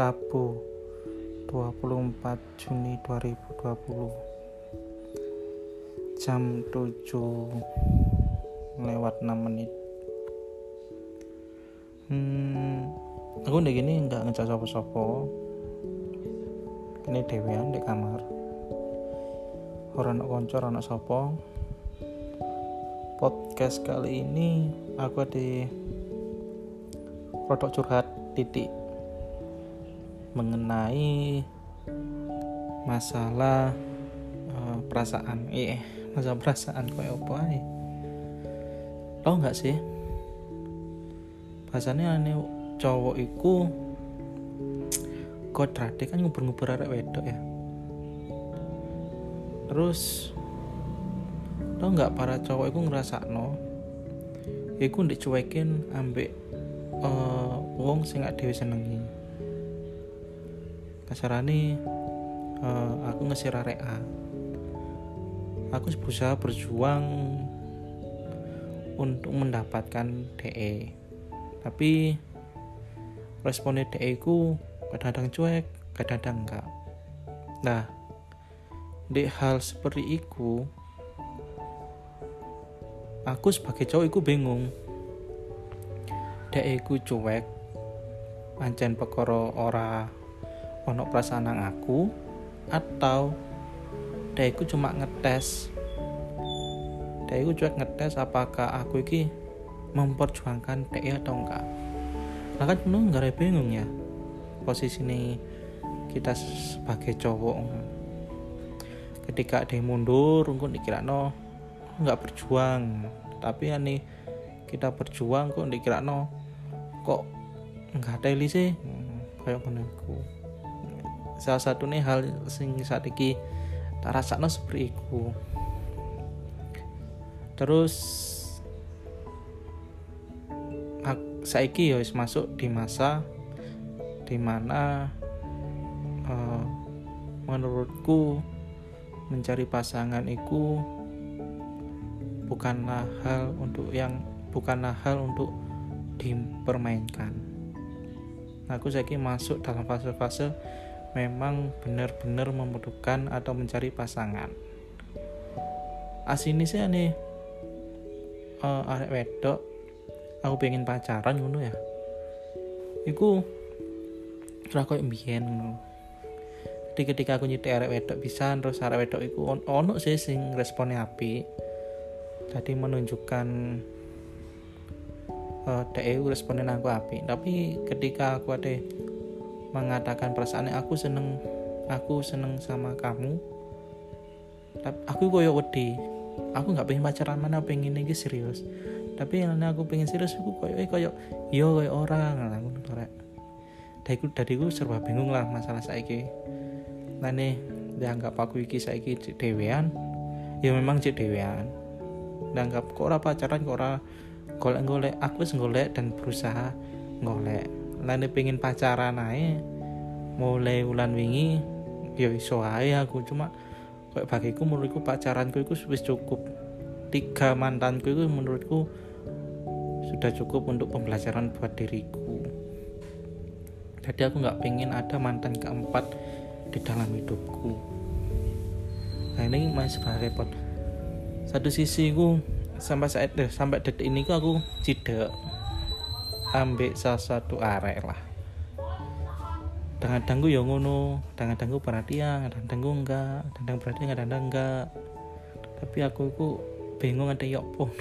Rabu 24 Juni 2020 jam 7 lewat 6 menit. Hmm aku udah gini nggak ngecas sopo-sopo. Ini dewean di kamar. Orang nak konco orang sopo. Podcast kali ini aku di produk curhat titik mengenai masalah uh, perasaan iya masalah perasaan kayak apa ya tau nggak sih? Bahasanya aneh cowok iku kodrate kan nguber-nguber arek wedok ya. Terus tau nggak para cowok iku ngerasa no iku dicuekin ambek uh, wong sing gak dewi senengi kasarane uh, aku ngesir area aku berusaha berjuang untuk mendapatkan DE tapi responnya DE ku kadang-kadang cuek kadang-kadang enggak. Nah di hal seperti itu aku sebagai cowok itu bingung. DE ku cuek pancen pekoro ora ono perasaan nang aku atau ku cuma ngetes. Ku cuek ngetes apakah aku iki memperjuangkan DE atau enggak. Nah kan penuh nggak bingung ya posisi ini kita sebagai cowok. Ketika ada mundur mungkin dikira no nggak berjuang. Tapi ya nih kita berjuang kok dikira no kok nggak ada sih kayak menurutku salah satu nih hal sing saat ini tak rasa no seperti itu terus saiki ya masuk di masa di mana uh, menurutku mencari pasangan itu bukanlah hal untuk yang bukanlah hal untuk dipermainkan. Aku saiki masuk dalam fase-fase memang benar-benar membutuhkan atau mencari pasangan. Asini sih nih uh, arek wedok aku pengen pacaran ngono ya. Iku ora koyo mbiyen jadi ketika aku nyetik arek wedok bisa terus arek wedok iku on ono sih sing responnya api. Tadi menunjukkan uh, DE responden aku api. Tapi ketika aku ada mengatakan perasaannya aku seneng aku seneng sama kamu. Tapi aku koyo wedi. Aku nggak pengen pacaran mana pengen ini serius. Tapi yang aku pengen serius aku koyo eh koyo yo koyo orang. Aku nolak dariku dariku serba bingung lah masalah saiki. Nah nih dianggap aku iki saiki cek dewean. Ya memang cek dewean. Dianggap kok ora pacaran kok ora golek-golek. Aku wis golek dan berusaha golek lane pengen pacaran ae mulai bulan wingi ya iso ae aku. Cuma kayak bagiku menurutku pacaranku itu wis cukup. Tiga mantanku itu menurutku sudah cukup untuk pembelajaran buat diriku. Jadi aku nggak pengen ada mantan keempat di dalam hidupku. Nah ini masih repot. Satu sisi ku sampai saat eh, sampai detik ini aku tidak ambek salah satu arek lah. Kadang-kadang gue yang ngono kadang-kadang gue perhatian kadang-kadang gue enggak kadang perhatian kadang-kadang enggak. Tapi aku itu bingung ada ya pun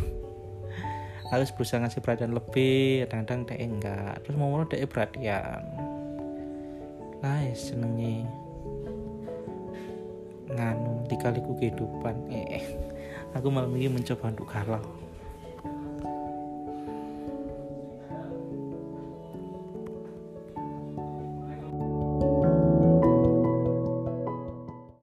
harus berusaha ngasih perhatian lebih kadang-kadang dia enggak. Terus mau mau dia perhatian nice senengnya nganu dikaliku kehidupan. Eh. Aku malam ini mencoba untuk galau